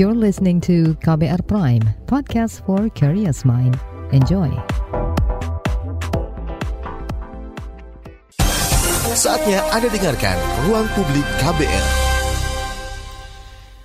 You're listening to KBR Prime, podcast for curious mind. Enjoy. Saatnya Anda dengarkan Ruang Publik KBR.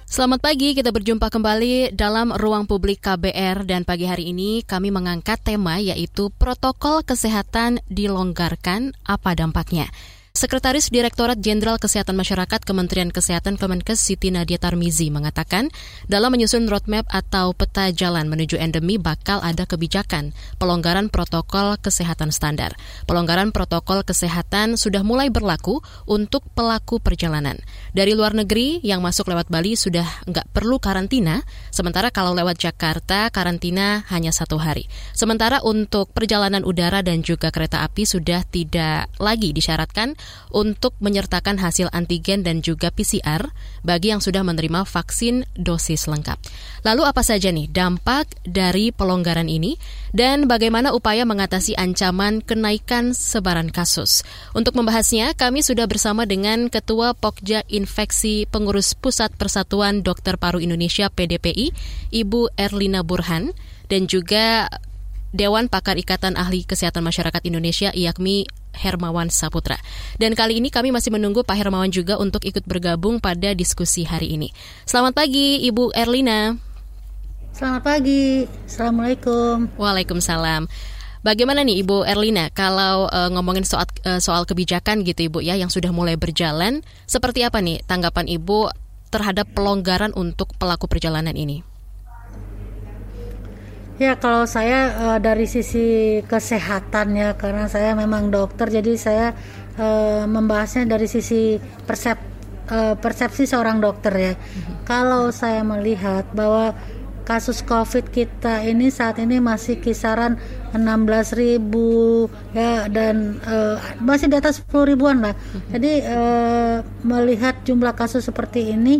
Selamat pagi, kita berjumpa kembali dalam ruang publik KBR dan pagi hari ini kami mengangkat tema yaitu protokol kesehatan dilonggarkan apa dampaknya. Sekretaris Direktorat Jenderal Kesehatan Masyarakat Kementerian Kesehatan Kemenkes Siti Nadia Tarmizi mengatakan, dalam menyusun roadmap atau peta jalan menuju endemi bakal ada kebijakan pelonggaran protokol kesehatan standar. Pelonggaran protokol kesehatan sudah mulai berlaku untuk pelaku perjalanan. Dari luar negeri yang masuk lewat Bali sudah nggak perlu karantina, sementara kalau lewat Jakarta karantina hanya satu hari. Sementara untuk perjalanan udara dan juga kereta api sudah tidak lagi disyaratkan untuk menyertakan hasil antigen dan juga PCR bagi yang sudah menerima vaksin dosis lengkap. Lalu apa saja nih dampak dari pelonggaran ini dan bagaimana upaya mengatasi ancaman kenaikan sebaran kasus? Untuk membahasnya, kami sudah bersama dengan Ketua Pokja Infeksi Pengurus Pusat Persatuan Dokter Paru Indonesia PDPI, Ibu Erlina Burhan, dan juga Dewan Pakar Ikatan Ahli Kesehatan Masyarakat Indonesia IAKMI Hermawan Saputra. Dan kali ini kami masih menunggu Pak Hermawan juga untuk ikut bergabung pada diskusi hari ini. Selamat pagi Ibu Erlina. Selamat pagi. Assalamualaikum. Waalaikumsalam. Bagaimana nih Ibu Erlina kalau uh, ngomongin soal uh, soal kebijakan gitu Ibu ya yang sudah mulai berjalan, seperti apa nih tanggapan Ibu terhadap pelonggaran untuk pelaku perjalanan ini? Ya kalau saya uh, dari sisi kesehatan ya karena saya memang dokter jadi saya uh, membahasnya dari sisi persep uh, persepsi seorang dokter ya. Mm-hmm. Kalau saya melihat bahwa kasus COVID kita ini saat ini masih kisaran 16.000 ya dan uh, masih di atas 10 ribuan lah. Mm-hmm. Jadi uh, melihat jumlah kasus seperti ini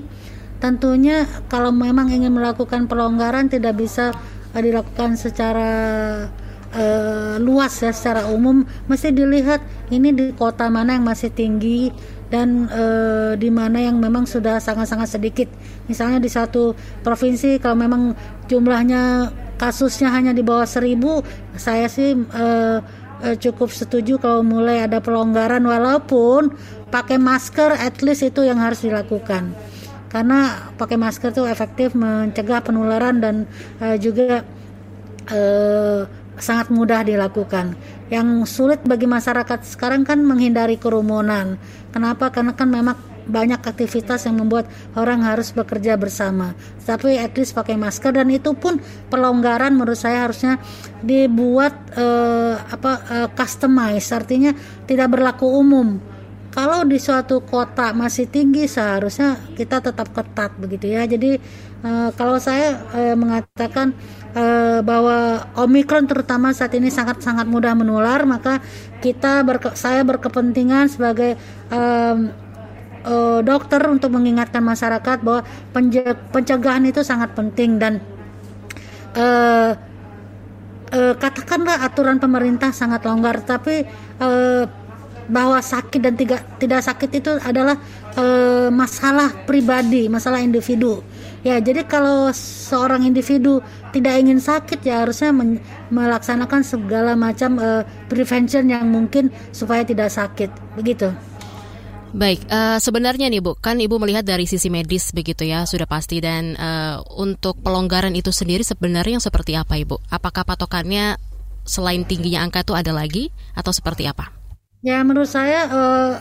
tentunya kalau memang ingin melakukan pelonggaran tidak bisa dilakukan secara uh, luas ya secara umum mesti dilihat ini di kota mana yang masih tinggi dan uh, di mana yang memang sudah sangat-sangat sedikit. Misalnya di satu provinsi kalau memang jumlahnya kasusnya hanya di bawah seribu, saya sih uh, uh, cukup setuju kalau mulai ada pelonggaran walaupun pakai masker at least itu yang harus dilakukan karena pakai masker itu efektif mencegah penularan dan uh, juga uh, sangat mudah dilakukan. Yang sulit bagi masyarakat sekarang kan menghindari kerumunan. Kenapa? Karena kan memang banyak aktivitas yang membuat orang harus bekerja bersama. Tapi at least pakai masker dan itu pun pelonggaran menurut saya harusnya dibuat uh, apa uh, customize artinya tidak berlaku umum kalau di suatu kota masih tinggi seharusnya kita tetap ketat begitu ya. Jadi uh, kalau saya uh, mengatakan uh, bahwa omikron terutama saat ini sangat sangat mudah menular maka kita berke saya berkepentingan sebagai um, uh, dokter untuk mengingatkan masyarakat bahwa pencegahan itu sangat penting dan uh, uh, katakanlah aturan pemerintah sangat longgar. Tapi uh, bahwa sakit dan tidak tidak sakit itu adalah e, masalah pribadi, masalah individu. Ya, jadi kalau seorang individu tidak ingin sakit ya harusnya men, melaksanakan segala macam e, prevention yang mungkin supaya tidak sakit. Begitu. Baik, uh, sebenarnya nih Bu, kan Ibu melihat dari sisi medis begitu ya, sudah pasti dan uh, untuk pelonggaran itu sendiri sebenarnya yang seperti apa Ibu? Apakah patokannya selain tingginya angka itu ada lagi atau seperti apa? Ya menurut saya uh,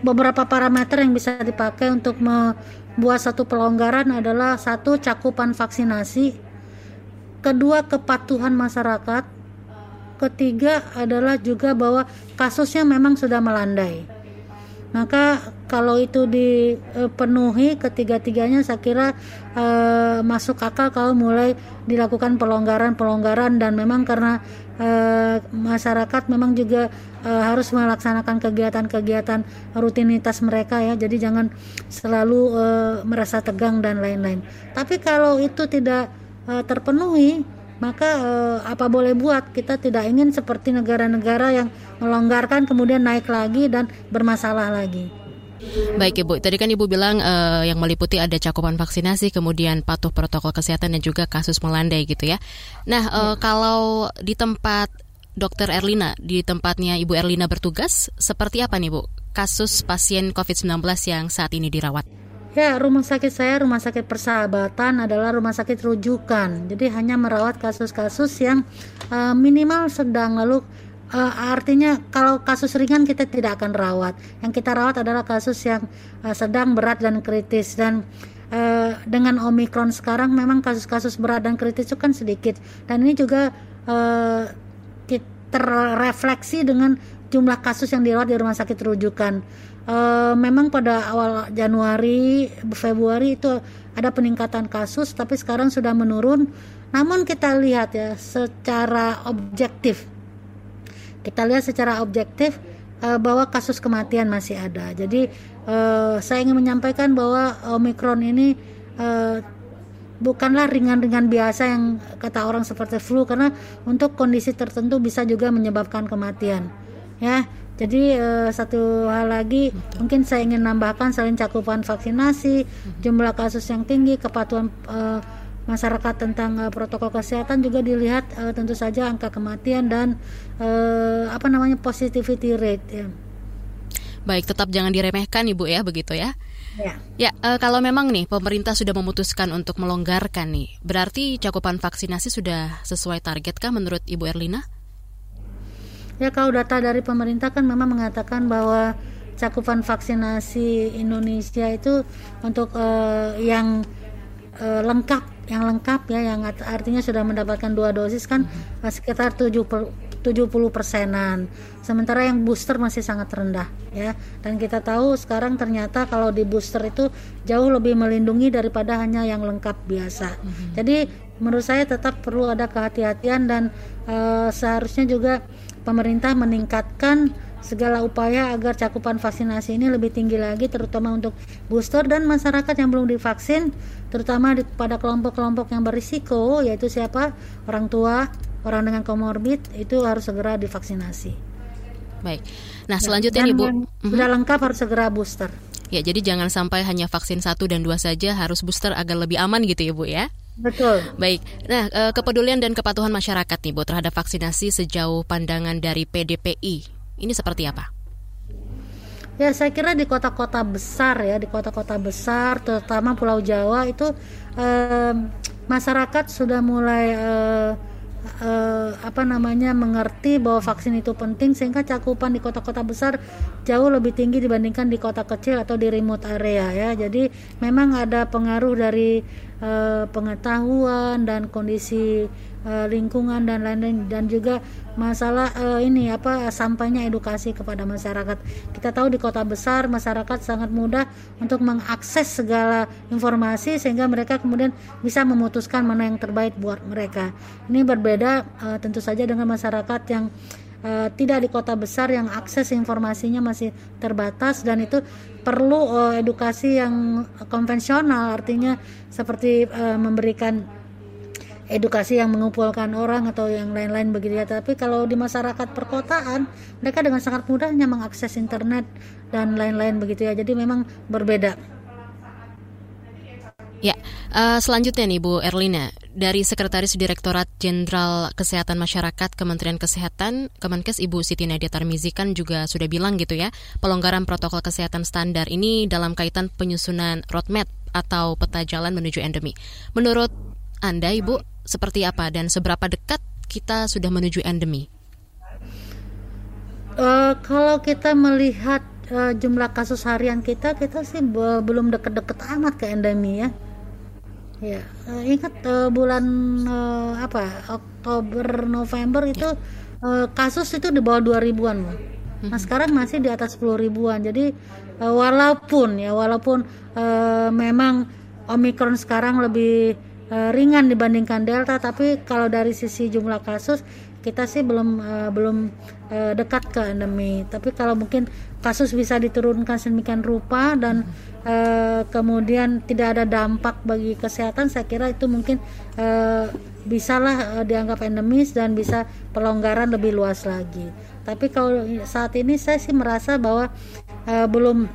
beberapa parameter yang bisa dipakai untuk membuat satu pelonggaran adalah satu cakupan vaksinasi, kedua kepatuhan masyarakat, ketiga adalah juga bahwa kasusnya memang sudah melandai. Maka kalau itu dipenuhi ketiga-tiganya saya kira uh, masuk akal kalau mulai dilakukan pelonggaran-pelonggaran dan memang karena uh, masyarakat memang juga uh, harus melaksanakan kegiatan-kegiatan rutinitas mereka ya. Jadi jangan selalu uh, merasa tegang dan lain-lain. Tapi kalau itu tidak uh, terpenuhi maka apa boleh buat? Kita tidak ingin seperti negara-negara yang melonggarkan kemudian naik lagi dan bermasalah lagi Baik Ibu, tadi kan Ibu bilang uh, yang meliputi ada cakupan vaksinasi, kemudian patuh protokol kesehatan dan juga kasus melandai gitu ya. Nah, uh, ya. kalau di tempat Dokter Erlina, di tempatnya Ibu Erlina bertugas, seperti apa nih Bu kasus pasien COVID-19 yang saat ini dirawat? Ya, rumah sakit saya, rumah sakit persahabatan adalah rumah sakit rujukan. Jadi hanya merawat kasus-kasus yang uh, minimal sedang lalu uh, artinya kalau kasus ringan kita tidak akan rawat. Yang kita rawat adalah kasus yang uh, sedang berat dan kritis. Dan uh, dengan omikron sekarang memang kasus-kasus berat dan kritis itu kan sedikit. Dan ini juga uh, terrefleksi dengan jumlah kasus yang dirawat di rumah sakit rujukan. Uh, memang pada awal Januari Februari itu ada peningkatan kasus tapi sekarang sudah menurun. Namun kita lihat ya secara objektif kita lihat secara objektif uh, bahwa kasus kematian masih ada. Jadi uh, saya ingin menyampaikan bahwa Omikron ini uh, bukanlah ringan-ringan biasa yang kata orang seperti flu karena untuk kondisi tertentu bisa juga menyebabkan kematian. Ya jadi uh, satu hal lagi mungkin saya ingin nambahkan selain cakupan vaksinasi, jumlah kasus yang tinggi, kepatuhan uh, masyarakat tentang uh, protokol kesehatan juga dilihat uh, tentu saja angka kematian dan uh, apa namanya positivity rate ya. Baik, tetap jangan diremehkan Ibu ya, begitu ya. Ya, ya uh, kalau memang nih pemerintah sudah memutuskan untuk melonggarkan nih, berarti cakupan vaksinasi sudah sesuai target kah menurut Ibu Erlina? Ya kalau data dari pemerintah kan memang mengatakan bahwa cakupan vaksinasi Indonesia itu untuk uh, yang uh, lengkap, yang lengkap ya, yang artinya sudah mendapatkan dua dosis kan uh, sekitar 70 70 persenan. Sementara yang booster masih sangat rendah ya. Dan kita tahu sekarang ternyata kalau di booster itu jauh lebih melindungi daripada hanya yang lengkap biasa. Mm -hmm. Jadi menurut saya tetap perlu ada kehati-hatian dan uh, seharusnya juga pemerintah meningkatkan segala upaya agar cakupan vaksinasi ini lebih tinggi lagi terutama untuk booster dan masyarakat yang belum divaksin terutama di, pada kelompok-kelompok yang berisiko yaitu siapa orang tua orang dengan komorbid itu harus segera divaksinasi baik nah selanjutnya nih bu mhm. sudah lengkap harus segera booster Ya, jadi jangan sampai hanya vaksin satu dan dua saja, harus booster agar lebih aman gitu ya Bu ya. Betul. Baik. Nah, eh, kepedulian dan kepatuhan masyarakat nih, Bu, terhadap vaksinasi sejauh pandangan dari PDPI ini seperti apa? Ya, saya kira di kota-kota besar ya, di kota-kota besar, terutama Pulau Jawa itu eh, masyarakat sudah mulai eh, uh, apa namanya mengerti bahwa vaksin itu penting sehingga cakupan di kota-kota besar jauh lebih tinggi dibandingkan di kota kecil atau di remote area ya. Jadi memang ada pengaruh dari uh, pengetahuan dan kondisi uh, lingkungan dan lain-lain dan juga masalah uh, ini apa sampainya edukasi kepada masyarakat. Kita tahu di kota besar masyarakat sangat mudah untuk mengakses segala informasi sehingga mereka kemudian bisa memutuskan mana yang terbaik buat mereka. Ini berbeda uh, tentu saja dengan masyarakat yang uh, tidak di kota besar yang akses informasinya masih terbatas dan itu perlu uh, edukasi yang konvensional artinya seperti uh, memberikan edukasi yang mengumpulkan orang atau yang lain-lain begitu ya. Tapi kalau di masyarakat perkotaan mereka dengan sangat mudahnya mengakses internet dan lain-lain begitu ya. Jadi memang berbeda. Ya, uh, selanjutnya nih Bu Erlina, dari Sekretaris Direktorat Jenderal Kesehatan Masyarakat Kementerian Kesehatan, Kemenkes Ibu Siti Nadia Tarmizi kan juga sudah bilang gitu ya, pelonggaran protokol kesehatan standar ini dalam kaitan penyusunan roadmap atau peta jalan menuju endemi. Menurut Anda Ibu, seperti apa dan seberapa dekat kita sudah menuju endemi? Uh, kalau kita melihat uh, jumlah kasus harian kita, kita sih belum deket-deket amat ke endemi ya. Ya, uh, ingat uh, bulan uh, apa Oktober November itu uh, kasus itu di bawah 2 ribuan loh. Nah mhm. sekarang masih di atas 10 ribuan. Jadi uh, walaupun ya walaupun uh, memang Omikron sekarang lebih uh, ringan dibandingkan delta tapi kalau dari sisi jumlah kasus kita sih belum uh, belum uh, dekat ke endemi. Tapi kalau mungkin kasus bisa diturunkan sedemikian rupa dan uh, kemudian tidak ada dampak bagi kesehatan saya kira itu mungkin uh, bisalah uh, dianggap endemis dan bisa pelonggaran lebih luas lagi. Tapi kalau saat ini saya sih merasa bahwa uh, belum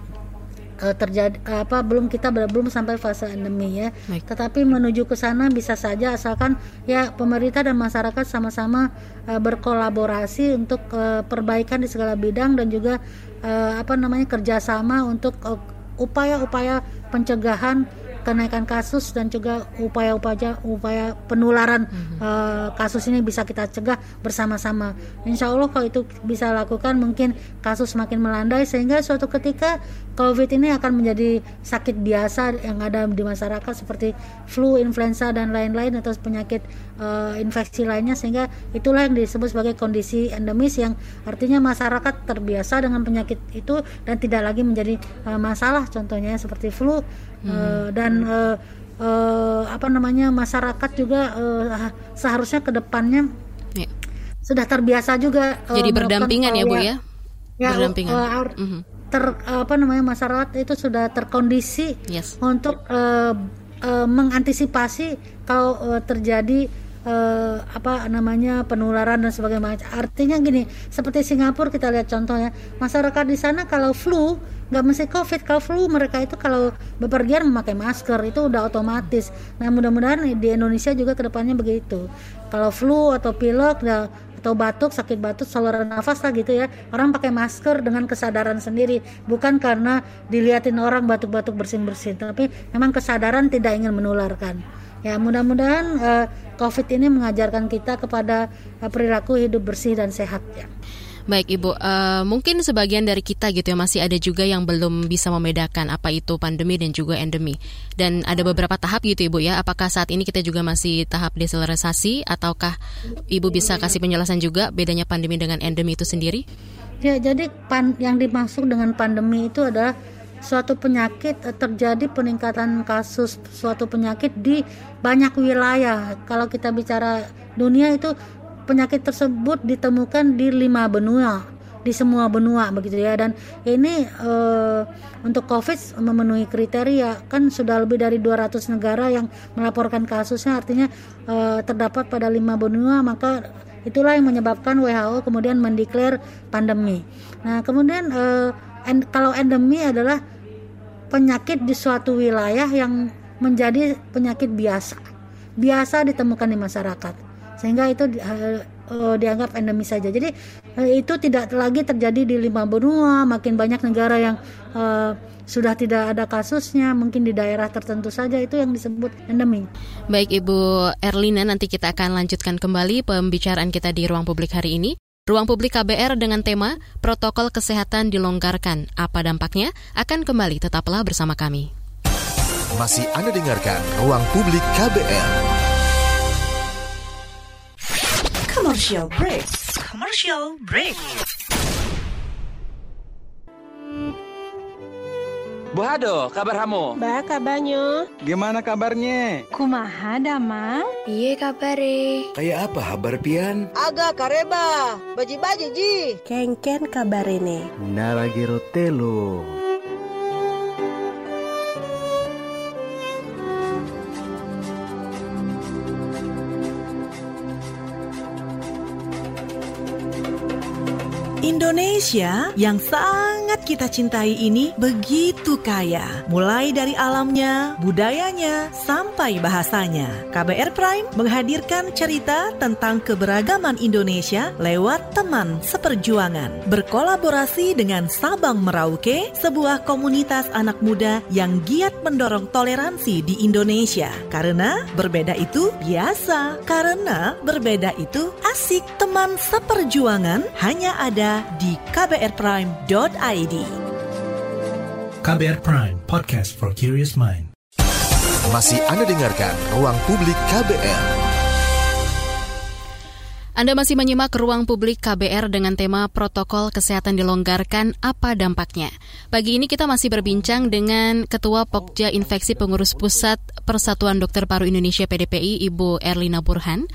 uh, terjadi uh, apa belum kita belum sampai fase endemi ya. Baik. Tetapi menuju ke sana bisa saja asalkan ya pemerintah dan masyarakat sama-sama uh, berkolaborasi untuk uh, perbaikan di segala bidang dan juga uh, apa namanya kerjasama untuk uh, upaya-upaya pencegahan kenaikan kasus dan juga upaya-upaya upaya penularan mm-hmm. uh, kasus ini bisa kita cegah bersama-sama. Insya Allah kalau itu bisa lakukan mungkin kasus semakin melandai sehingga suatu ketika COVID ini akan menjadi sakit biasa yang ada di masyarakat seperti flu, influenza dan lain-lain atau penyakit uh, infeksi lainnya sehingga itulah yang disebut sebagai kondisi endemis yang artinya masyarakat terbiasa dengan penyakit itu dan tidak lagi menjadi uh, masalah contohnya seperti flu hmm. uh, dan uh, uh, apa namanya masyarakat juga uh, seharusnya ke depannya ya. sudah terbiasa juga uh, jadi berdampingan ya bu ya, ya berdampingan uh, uh, mm -hmm ter apa namanya masyarakat itu sudah terkondisi yes. untuk uh, uh, mengantisipasi kalau uh, terjadi uh, apa namanya penularan dan sebagainya. Artinya gini, seperti Singapura kita lihat contohnya, masyarakat di sana kalau flu nggak mesti covid, kalau flu mereka itu kalau bepergian memakai masker itu udah otomatis. Nah mudah-mudahan di Indonesia juga ke depannya begitu. Kalau flu atau pilek, ya atau batuk sakit batuk saluran nafas lah gitu ya orang pakai masker dengan kesadaran sendiri bukan karena dilihatin orang batuk-batuk bersin-bersin tapi memang kesadaran tidak ingin menularkan ya mudah-mudahan uh, covid ini mengajarkan kita kepada uh, perilaku hidup bersih dan sehat ya Baik Ibu, uh, mungkin sebagian dari kita gitu ya masih ada juga yang belum bisa membedakan apa itu pandemi dan juga endemi. Dan ada beberapa tahap gitu Ibu ya. Apakah saat ini kita juga masih tahap deselerisasi ataukah Ibu bisa kasih penjelasan juga bedanya pandemi dengan endemi itu sendiri? Ya, jadi pan yang dimaksud dengan pandemi itu adalah suatu penyakit eh, terjadi peningkatan kasus suatu penyakit di banyak wilayah. Kalau kita bicara dunia itu penyakit tersebut ditemukan di lima benua di semua benua begitu ya dan ini uh, untuk COVID memenuhi kriteria kan sudah lebih dari 200 negara yang melaporkan kasusnya artinya uh, terdapat pada lima benua maka itulah yang menyebabkan WHO kemudian mendeklar pandemi. Nah kemudian uh, en kalau endemi adalah penyakit di suatu wilayah yang menjadi penyakit biasa biasa ditemukan di masyarakat sehingga itu uh, dianggap endemis saja. Jadi uh, itu tidak lagi terjadi di lima benua, makin banyak negara yang uh, sudah tidak ada kasusnya, mungkin di daerah tertentu saja itu yang disebut endemi. Baik Ibu Erlina, nanti kita akan lanjutkan kembali pembicaraan kita di ruang publik hari ini. Ruang publik KBR dengan tema Protokol Kesehatan Dilonggarkan. Apa dampaknya? Akan kembali, tetaplah bersama kami. Masih Anda dengarkan Ruang Publik KBR. Commercial break. Commercial break. Bu Hado, kabar kamu? Ba, kabarnya. Gimana kabarnya? Kumaha, Dama? Iya kabare. Kayak apa kabar Pian? Agak kareba, baji-baji ji. Kengken kabar ini. Naragi Indonesia yang sangat kita cintai ini begitu kaya, mulai dari alamnya, budayanya, sampai bahasanya. KBR Prime menghadirkan cerita tentang keberagaman Indonesia lewat teman seperjuangan. Berkolaborasi dengan Sabang Merauke, sebuah komunitas anak muda yang giat mendorong toleransi di Indonesia. Karena berbeda itu biasa, karena berbeda itu asik. Teman seperjuangan hanya ada di kbrprime.id. KBR Prime, podcast for curious mind. Masih Anda dengarkan Ruang Publik KBR. Anda masih menyimak ruang publik KBR dengan tema protokol kesehatan dilonggarkan, apa dampaknya? Pagi ini kita masih berbincang dengan Ketua Pokja Infeksi Pengurus Pusat Persatuan Dokter Paru Indonesia PDPI, Ibu Erlina Burhan.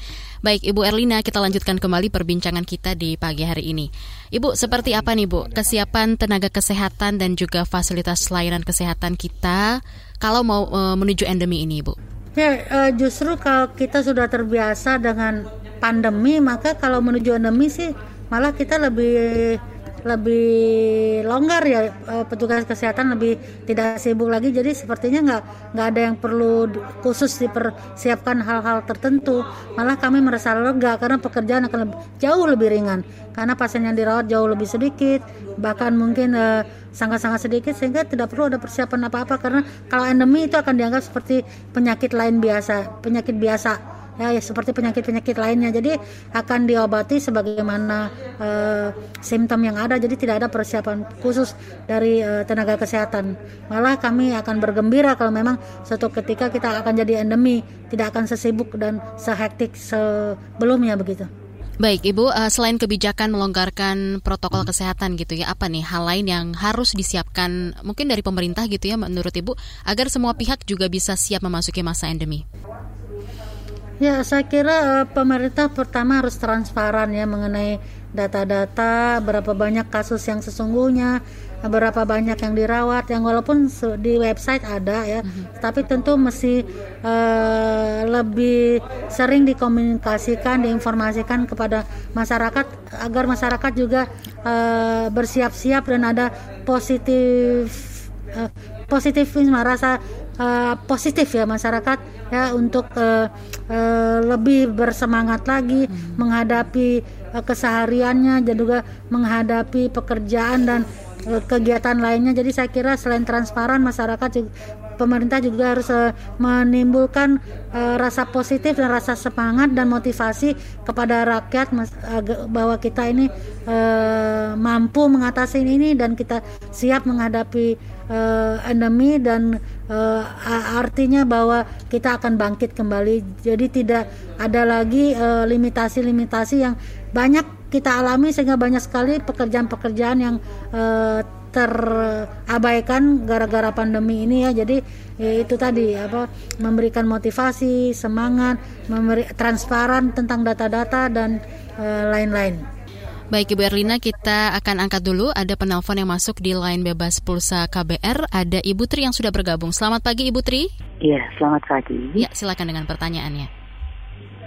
Baik, Ibu Erlina, kita lanjutkan kembali perbincangan kita di pagi hari ini. Ibu, seperti apa nih Bu, kesiapan tenaga kesehatan dan juga fasilitas layanan kesehatan kita kalau mau e, menuju endemi ini, Ibu? Ya, e, justru kalau kita sudah terbiasa dengan pandemi maka kalau menuju endemi sih malah kita lebih lebih longgar ya uh, petugas kesehatan lebih tidak sibuk lagi. Jadi sepertinya nggak nggak ada yang perlu khusus dipersiapkan hal-hal tertentu. Malah kami merasa lega karena pekerjaan akan lebih, jauh lebih ringan. Karena pasien yang dirawat jauh lebih sedikit bahkan mungkin uh, sangat-sangat sedikit sehingga tidak perlu ada persiapan apa-apa. Karena kalau endemi itu akan dianggap seperti penyakit lain biasa penyakit biasa ya, ya seperti penyakit-penyakit lainnya. Jadi akan diobati sebagaimana uh, simptom yang ada. Jadi tidak ada persiapan khusus dari uh, tenaga kesehatan. Malah kami akan bergembira kalau memang suatu ketika kita akan jadi endemi, tidak akan sesibuk dan sehektik sebelumnya begitu. Baik, Ibu, uh, selain kebijakan melonggarkan protokol kesehatan gitu ya, apa nih hal lain yang harus disiapkan mungkin dari pemerintah gitu ya menurut Ibu agar semua pihak juga bisa siap memasuki masa endemi? Ya, saya kira uh, pemerintah pertama harus transparan ya mengenai data-data berapa banyak kasus yang sesungguhnya, berapa banyak yang dirawat, yang walaupun di website ada ya, mm-hmm. tapi tentu mesti uh, lebih sering dikomunikasikan, diinformasikan kepada masyarakat agar masyarakat juga uh, bersiap-siap dan ada positif uh, positivisme rasa uh, positif ya masyarakat ya untuk uh, uh, lebih bersemangat lagi hmm. menghadapi uh, kesehariannya dan juga menghadapi pekerjaan dan uh, kegiatan lainnya. Jadi saya kira selain transparan masyarakat juga pemerintah juga harus uh, menimbulkan uh, rasa positif dan rasa semangat dan motivasi kepada rakyat mas, uh, bahwa kita ini uh, mampu mengatasi ini dan kita siap menghadapi uh, endemi dan uh, artinya bahwa kita akan bangkit kembali. Jadi tidak ada lagi limitasi-limitasi uh, yang banyak kita alami sehingga banyak sekali pekerjaan-pekerjaan yang uh, terabaikan gara-gara pandemi ini ya. Jadi ya itu tadi apa memberikan motivasi, semangat, memberi transparan tentang data-data dan lain-lain. Baik Ibu Erlina, kita akan angkat dulu ada penelpon yang masuk di line bebas pulsa KBR. Ada Ibu Tri yang sudah bergabung. Selamat pagi Ibu Tri. Iya, selamat pagi. Ya, silakan dengan pertanyaannya.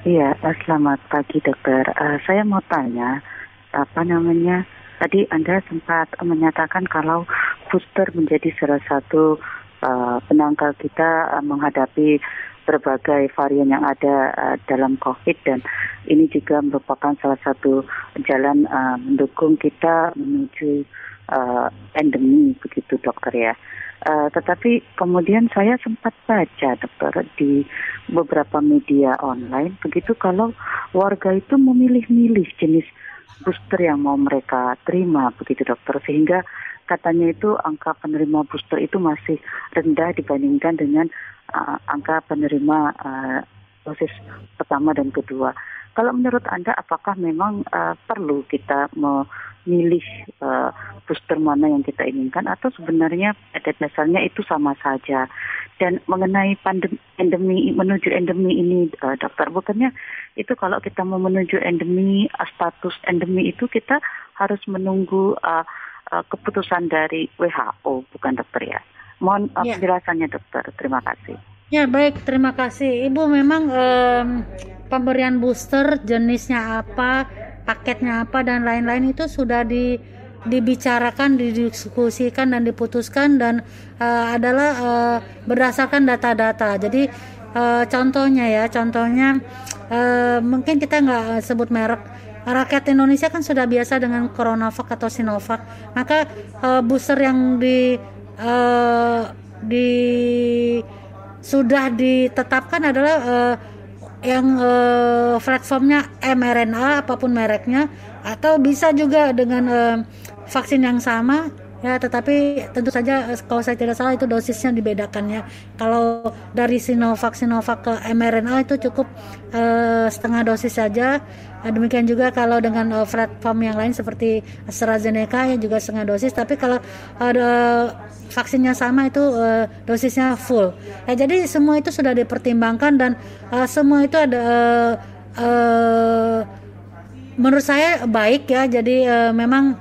Iya, eh, selamat pagi dokter. Uh, saya mau tanya, apa namanya? Tadi Anda sempat menyatakan kalau booster menjadi salah satu uh, penangkal kita uh, menghadapi berbagai varian yang ada uh, dalam COVID dan ini juga merupakan salah satu jalan uh, mendukung kita menuju uh, endemi begitu dokter ya. Uh, tetapi kemudian saya sempat baca dokter di beberapa media online begitu kalau warga itu memilih-milih jenis booster yang mau mereka terima begitu dokter sehingga katanya itu angka penerima booster itu masih rendah dibandingkan dengan uh, angka penerima uh, dosis pertama dan kedua. Kalau menurut Anda, apakah memang uh, perlu kita memilih uh, booster mana yang kita inginkan atau sebenarnya dasarnya itu sama saja? Dan mengenai pandemi endemi menuju endemi ini, uh, dokter, bukannya itu kalau kita mau menuju endemi, status endemi itu kita harus menunggu uh, uh, keputusan dari WHO, bukan dokter ya? Mohon uh, ya. penjelasannya dokter. Terima kasih. Ya baik, terima kasih. Ibu memang um, pemberian booster jenisnya apa, paketnya apa dan lain-lain itu sudah di dibicarakan, didiskusikan dan diputuskan dan uh, adalah uh, berdasarkan data-data. Jadi uh, contohnya ya, contohnya uh, mungkin kita nggak sebut merek. Rakyat Indonesia kan sudah biasa dengan Coronavac atau Sinovac. Maka uh, booster yang di uh, di sudah ditetapkan adalah uh, yang uh, platformnya mRNA apa pun mereknya atau bisa juga dengan uh, vaksin yang sama ya tetapi tentu saja kalau saya tidak salah itu dosisnya dibedakan ya kalau dari Sinovac Sinovac ke mRNA itu cukup uh, setengah dosis saja Nah, demikian juga kalau dengan uh, platform yang lain seperti AstraZeneca yang juga setengah dosis, tapi kalau ada vaksinnya sama itu uh, dosisnya full. Ya, jadi semua itu sudah dipertimbangkan dan uh, semua itu ada uh, uh, menurut saya baik ya. Jadi uh, memang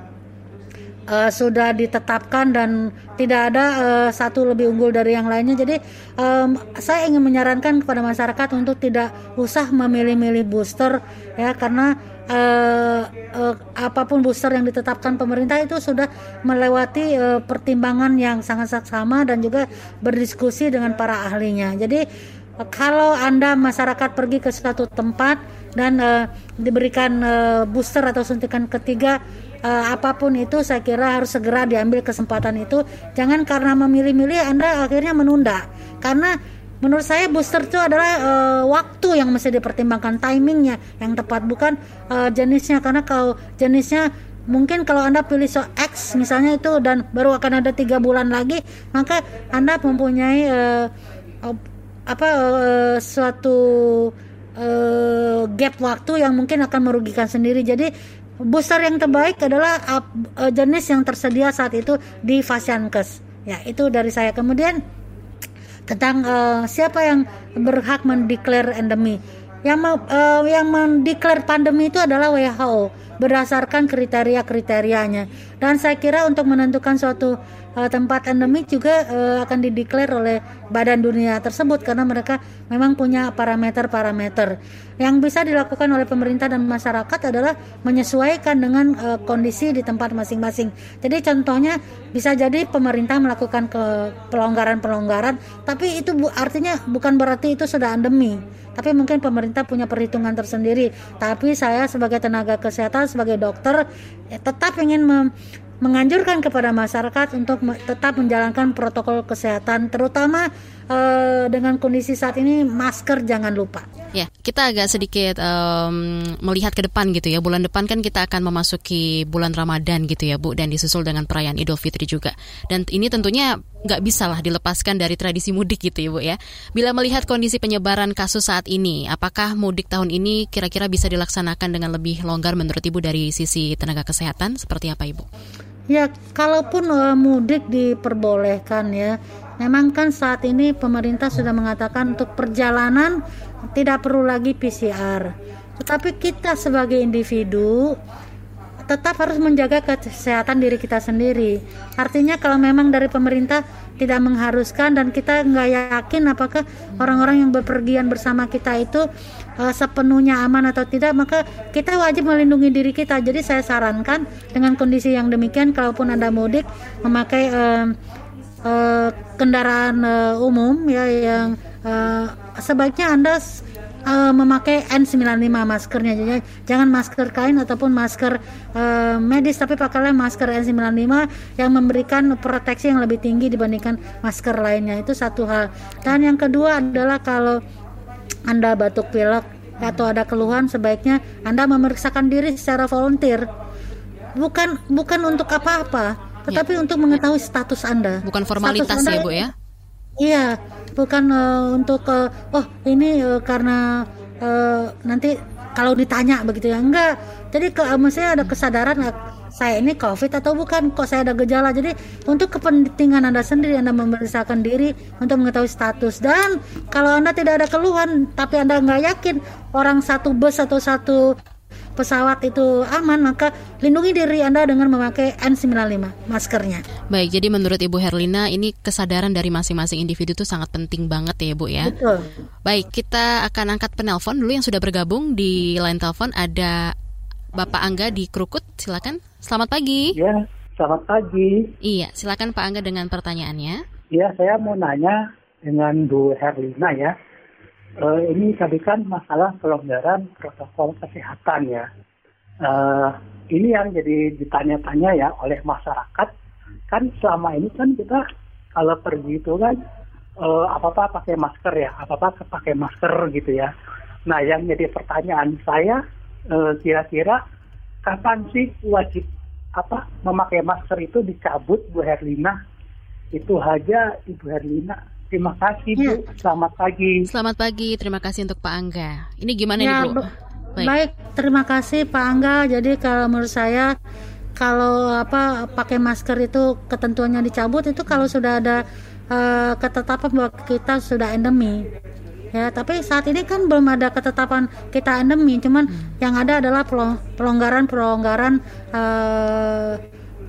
uh, sudah ditetapkan dan tidak ada uh, satu lebih unggul dari yang lainnya. Jadi um, saya ingin menyarankan kepada masyarakat untuk tidak usah memilih-milih booster ya karena uh, uh, apa pun booster yang ditetapkan pemerintah itu sudah melewati uh, pertimbangan yang sangat saksama dan juga berdiskusi dengan para ahlinya. Jadi kalau Anda masyarakat pergi ke suatu tempat dan uh, diberikan uh, booster atau suntikan ketiga uh, apa pun itu saya kira harus segera diambil kesempatan itu. Jangan karena memilih-milih Anda akhirnya menunda. Karena menurut saya booster itu adalah uh, waktu yang mesti dipertimbangkan timingnya yang tepat bukan uh, jenisnya karena kalau jenisnya mungkin kalau anda pilih so X misalnya itu dan baru akan ada tiga bulan lagi maka anda mempunyai uh, apa uh, suatu uh, gap waktu yang mungkin akan merugikan sendiri jadi booster yang terbaik adalah uh, jenis yang tersedia saat itu di Fasiankes ya itu dari saya kemudian tentang uh, siapa yang berhak mendeklar endemi. Yang uh, yang mendeklar pandemi itu adalah WHO berdasarkan kriteria-kriterianya. Dan saya kira untuk menentukan suatu uh, tempat endemik juga uh, akan dideklar oleh badan dunia tersebut karena mereka memang punya parameter-parameter. Yang bisa dilakukan oleh pemerintah dan masyarakat adalah menyesuaikan dengan uh, kondisi di tempat masing-masing. Jadi contohnya bisa jadi pemerintah melakukan pelonggaran-pelonggaran, tapi itu bu artinya bukan berarti itu sudah endemi. Tapi mungkin pemerintah punya perhitungan tersendiri. Tapi saya sebagai tenaga kesehatan, sebagai dokter, ya tetap ingin menganjurkan kepada masyarakat untuk tetap menjalankan protokol kesehatan terutama uh, dengan kondisi saat ini masker jangan lupa. Ya, kita agak sedikit um, melihat ke depan gitu ya. Bulan depan kan kita akan memasuki bulan Ramadan gitu ya, Bu, dan disusul dengan perayaan Idul Fitri juga. Dan ini tentunya nggak bisa lah dilepaskan dari tradisi mudik gitu ya, Bu ya. Bila melihat kondisi penyebaran kasus saat ini, apakah mudik tahun ini kira-kira bisa dilaksanakan dengan lebih longgar menurut Ibu dari sisi tenaga kesehatan? Seperti apa, Ibu? Ya, kalaupun uh, mudik diperbolehkan ya, memang kan saat ini pemerintah sudah mengatakan untuk perjalanan tidak perlu lagi PCR. Tetapi kita sebagai individu tetap harus menjaga kesehatan diri kita sendiri. Artinya kalau memang dari pemerintah tidak mengharuskan dan kita nggak yakin apakah orang-orang yang berpergian bersama kita itu uh, sepenuhnya aman atau tidak, maka kita wajib melindungi diri kita. Jadi saya sarankan dengan kondisi yang demikian, kalaupun anda mudik memakai uh, uh, kendaraan uh, umum ya yang uh, sebaiknya anda uh, memakai N95 maskernya. Jadi jangan masker kain ataupun masker uh, medis tapi pakailah masker N95 yang memberikan proteksi yang lebih tinggi dibandingkan masker lainnya. Itu satu hal. Dan yang kedua adalah kalau anda batuk pilek atau ada keluhan sebaiknya Anda memeriksakan diri secara volunteer. Bukan bukan untuk apa-apa tetapi ya. untuk mengetahui status Anda. Bukan formalitas anda, ya Bu ya? Iya, bukan uh, untuk uh, oh ini uh, karena uh, nanti kalau ditanya begitu ya enggak. Jadi ke uh, maksudnya ada kesadaran uh, saya ini COVID atau bukan kok saya ada gejala. Jadi untuk kepentingan Anda sendiri Anda memeriksakan diri untuk mengetahui status dan kalau Anda tidak ada keluhan tapi Anda nggak yakin orang satu bus atau satu pesawat itu aman, maka lindungi diri Anda dengan memakai N95 maskernya. Baik, jadi menurut Ibu Herlina ini kesadaran dari masing-masing individu itu sangat penting banget ya Bu ya. Betul. Baik, kita akan angkat penelpon dulu yang sudah bergabung di line telepon ada Bapak Angga di Krukut, silakan. Selamat pagi. Ya, selamat pagi. Iya, silakan Pak Angga dengan pertanyaannya. Iya, saya mau nanya dengan Bu Herlina ya uh, ini tadi kan masalah pelonggaran protokol kesehatan ya. Uh, ini yang jadi ditanya-tanya ya oleh masyarakat. Kan selama ini kan kita kalau pergi itu kan uh, apa-apa pakai masker ya, apa-apa pakai masker gitu ya. Nah yang jadi pertanyaan saya kira-kira kapan sih wajib apa memakai masker itu dicabut Bu Herlina? Itu aja Ibu Herlina. Terima kasih Bu. Ya. Selamat pagi. Selamat pagi. Terima kasih untuk Pak Angga. Ini gimana ya, nih Bu? Baik. Baik, terima kasih Pak Angga. Jadi kalau menurut saya kalau apa pakai masker itu ketentuannya dicabut itu kalau sudah ada uh, ketetapan bahwa kita sudah endemi ya tapi saat ini kan belum ada ketetapan kita endemi cuman hmm. yang ada adalah pelonggaran pelonggaran uh,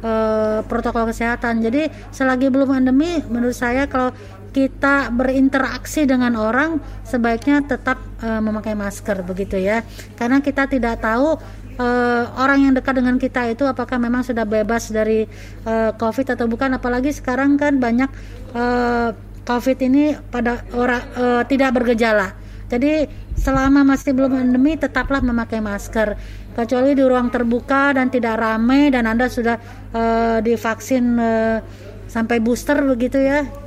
uh, protokol kesehatan jadi selagi belum endemi menurut saya kalau kita berinteraksi dengan orang sebaiknya tetap uh, memakai masker begitu ya. Karena kita tidak tahu uh, orang yang dekat dengan kita itu apakah memang sudah bebas dari uh, COVID atau bukan. Apalagi sekarang kan banyak uh, COVID ini pada orang uh, tidak bergejala. Jadi selama masih belum endemi tetaplah memakai masker. Kecuali di ruang terbuka dan tidak ramai dan anda sudah uh, divaksin uh, sampai booster begitu ya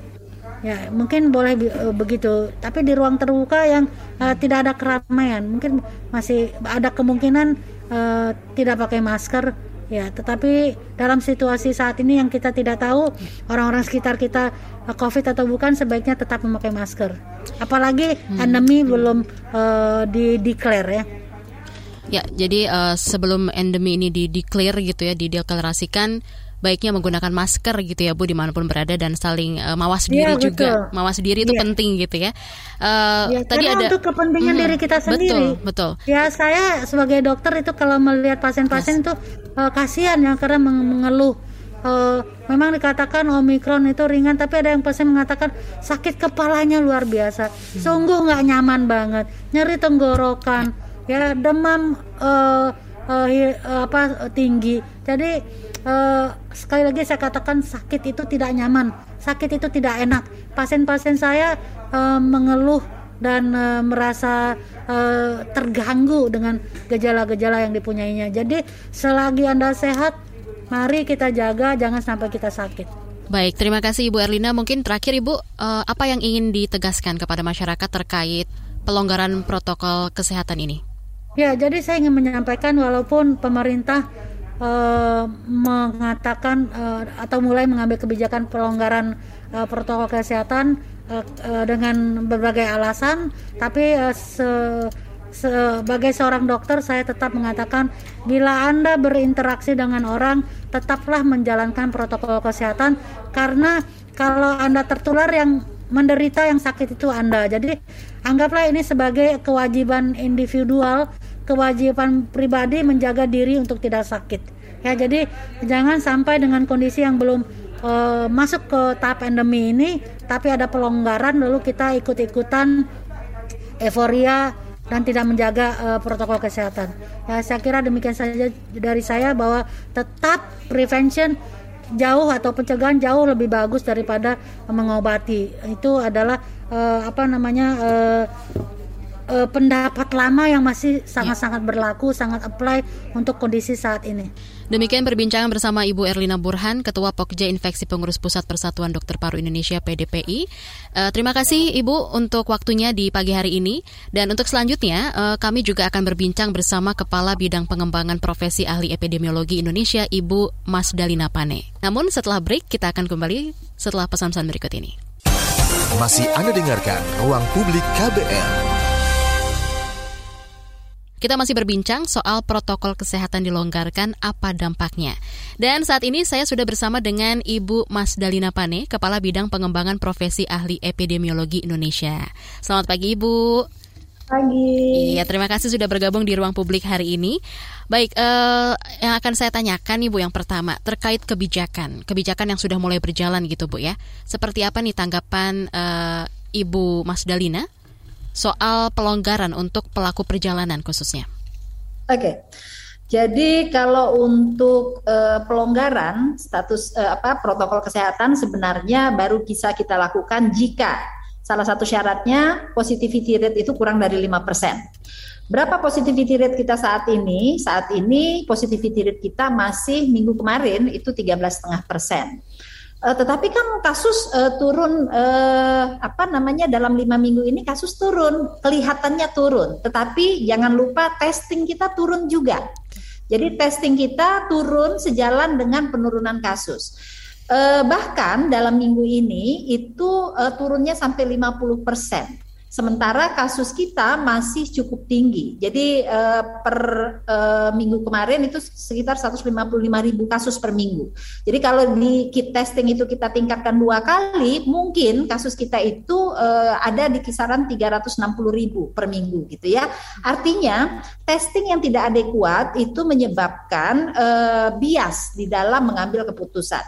ya mungkin boleh uh, begitu. Tapi di ruang terbuka yang uh, tidak ada keramaian. Mungkin masih ada kemungkinan uh, tidak pakai masker. Ya tetapi dalam situasi saat ini yang kita tidak tahu orang-orang sekitar kita uh, covid atau bukan sebaiknya tetap memakai masker. Apalagi hmm. endemi belum uh, di declare ya. Ya jadi uh, sebelum endemi ini di declare gitu ya dideklarasikan baiknya menggunakan masker gitu ya Bu di mana pun berada dan saling uh, mawas iya, diri ya, juga mawas diri itu ya. penting gitu ya. Uh, ya tadi ada untuk kepentingan hmm, diri kita sendiri. Betul, betul. Ya saya sebagai dokter itu kalau melihat pasien-pasien yes. itu uh, kasihan ya karena mengeluh uh, memang dikatakan omikron itu ringan tapi ada yang pasien mengatakan sakit kepalanya luar biasa hmm. sungguh nggak nyaman banget nyeri tenggorokan ya demam uh, uh, apa tinggi jadi uh, sekali lagi saya katakan sakit itu tidak nyaman, sakit itu tidak enak. Pasien-pasien saya uh, mengeluh dan uh, merasa uh, terganggu dengan gejala-gejala yang dipunyainya. Jadi selagi Anda sehat, mari kita jaga jangan sampai kita sakit. Baik, terima kasih Ibu Erlina. Mungkin terakhir Ibu, uh, apa yang ingin ditegaskan kepada masyarakat terkait pelonggaran protokol kesehatan ini? Ya, jadi saya ingin menyampaikan walaupun pemerintah uh, mengatakan uh, atau mulai mengambil kebijakan pelonggaran uh, protokol kesehatan uh, uh, dengan berbagai alasan, tapi uh, se sebagai seorang dokter saya tetap mengatakan bila Anda berinteraksi dengan orang tetaplah menjalankan protokol kesehatan karena kalau Anda tertular yang menderita yang sakit itu Anda. Jadi anggaplah ini sebagai kewajiban individual kewajiban pribadi menjaga diri untuk tidak sakit. Ya, jadi jangan sampai dengan kondisi yang belum uh, masuk ke tahap endemi ini, tapi ada pelonggaran lalu kita ikut-ikutan euforia dan tidak menjaga uh, protokol kesehatan. Ya, saya kira demikian saja dari saya bahwa tetap prevention jauh atau pencegahan jauh lebih bagus daripada mengobati. Itu adalah uh, apa namanya uh, uh, pendapat lama yang masih sangat-sangat berlaku, sangat apply untuk kondisi saat ini. Demikian perbincangan bersama Ibu Erlina Burhan, Ketua Pokja Infeksi Pengurus Pusat Persatuan Dokter Paru Indonesia PDPI. Uh, terima kasih Ibu untuk waktunya di pagi hari ini. Dan untuk selanjutnya, uh, kami juga akan berbincang bersama Kepala Bidang Pengembangan Profesi Ahli Epidemiologi Indonesia, Ibu Mas Dalina Pane. Namun setelah break, kita akan kembali setelah pesan-pesan berikut ini. Masih Anda dengarkan Ruang Publik KBR. Kita masih berbincang soal protokol kesehatan dilonggarkan, apa dampaknya. Dan saat ini saya sudah bersama dengan Ibu Mas Dalina Pane, Kepala Bidang Pengembangan Profesi Ahli Epidemiologi Indonesia. Selamat pagi Ibu. Pagi. Iya, terima kasih sudah bergabung di ruang publik hari ini. Baik, eh, yang akan saya tanyakan Ibu yang pertama terkait kebijakan, kebijakan yang sudah mulai berjalan gitu Bu ya. Seperti apa nih tanggapan eh, Ibu Mas Dalina soal pelonggaran untuk pelaku perjalanan khususnya? Oke. Okay. Jadi kalau untuk uh, pelonggaran status uh, apa protokol kesehatan sebenarnya baru bisa kita lakukan jika salah satu syaratnya positivity rate itu kurang dari 5%. Berapa positivity rate kita saat ini? Saat ini positivity rate kita masih minggu kemarin itu 13,5 persen. Uh, tetapi kan kasus uh, turun uh, apa namanya dalam lima minggu ini kasus turun kelihatannya turun. Tetapi jangan lupa testing kita turun juga. Jadi testing kita turun sejalan dengan penurunan kasus. Uh, bahkan dalam minggu ini itu uh, turunnya sampai 50 persen Sementara kasus kita masih cukup tinggi. Jadi uh, per uh, minggu kemarin itu sekitar 155 ribu kasus per minggu. Jadi kalau di kit testing itu kita tingkatkan dua kali, mungkin kasus kita itu uh, ada di kisaran 360 ribu per minggu gitu ya. Artinya testing yang tidak adekuat itu menyebabkan uh, bias di dalam mengambil keputusan.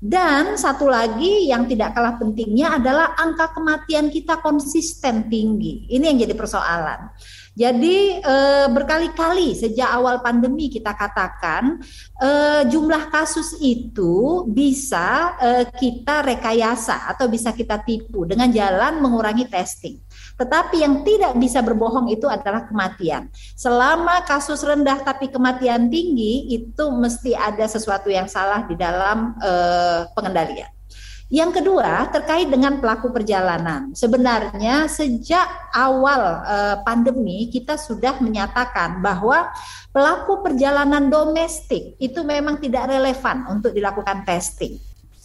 Dan satu lagi yang tidak kalah pentingnya adalah angka kematian kita konsisten tinggi. Ini yang jadi persoalan. Jadi eh, berkali-kali sejak awal pandemi kita katakan eh, jumlah kasus itu bisa eh, kita rekayasa atau bisa kita tipu dengan jalan mengurangi testing. Tetapi yang tidak bisa berbohong itu adalah kematian. Selama kasus rendah tapi kematian tinggi itu mesti ada sesuatu yang salah di dalam eh, pengendalian. Yang kedua terkait dengan pelaku perjalanan. Sebenarnya sejak awal uh, pandemi kita sudah menyatakan bahwa pelaku perjalanan domestik itu memang tidak relevan untuk dilakukan testing.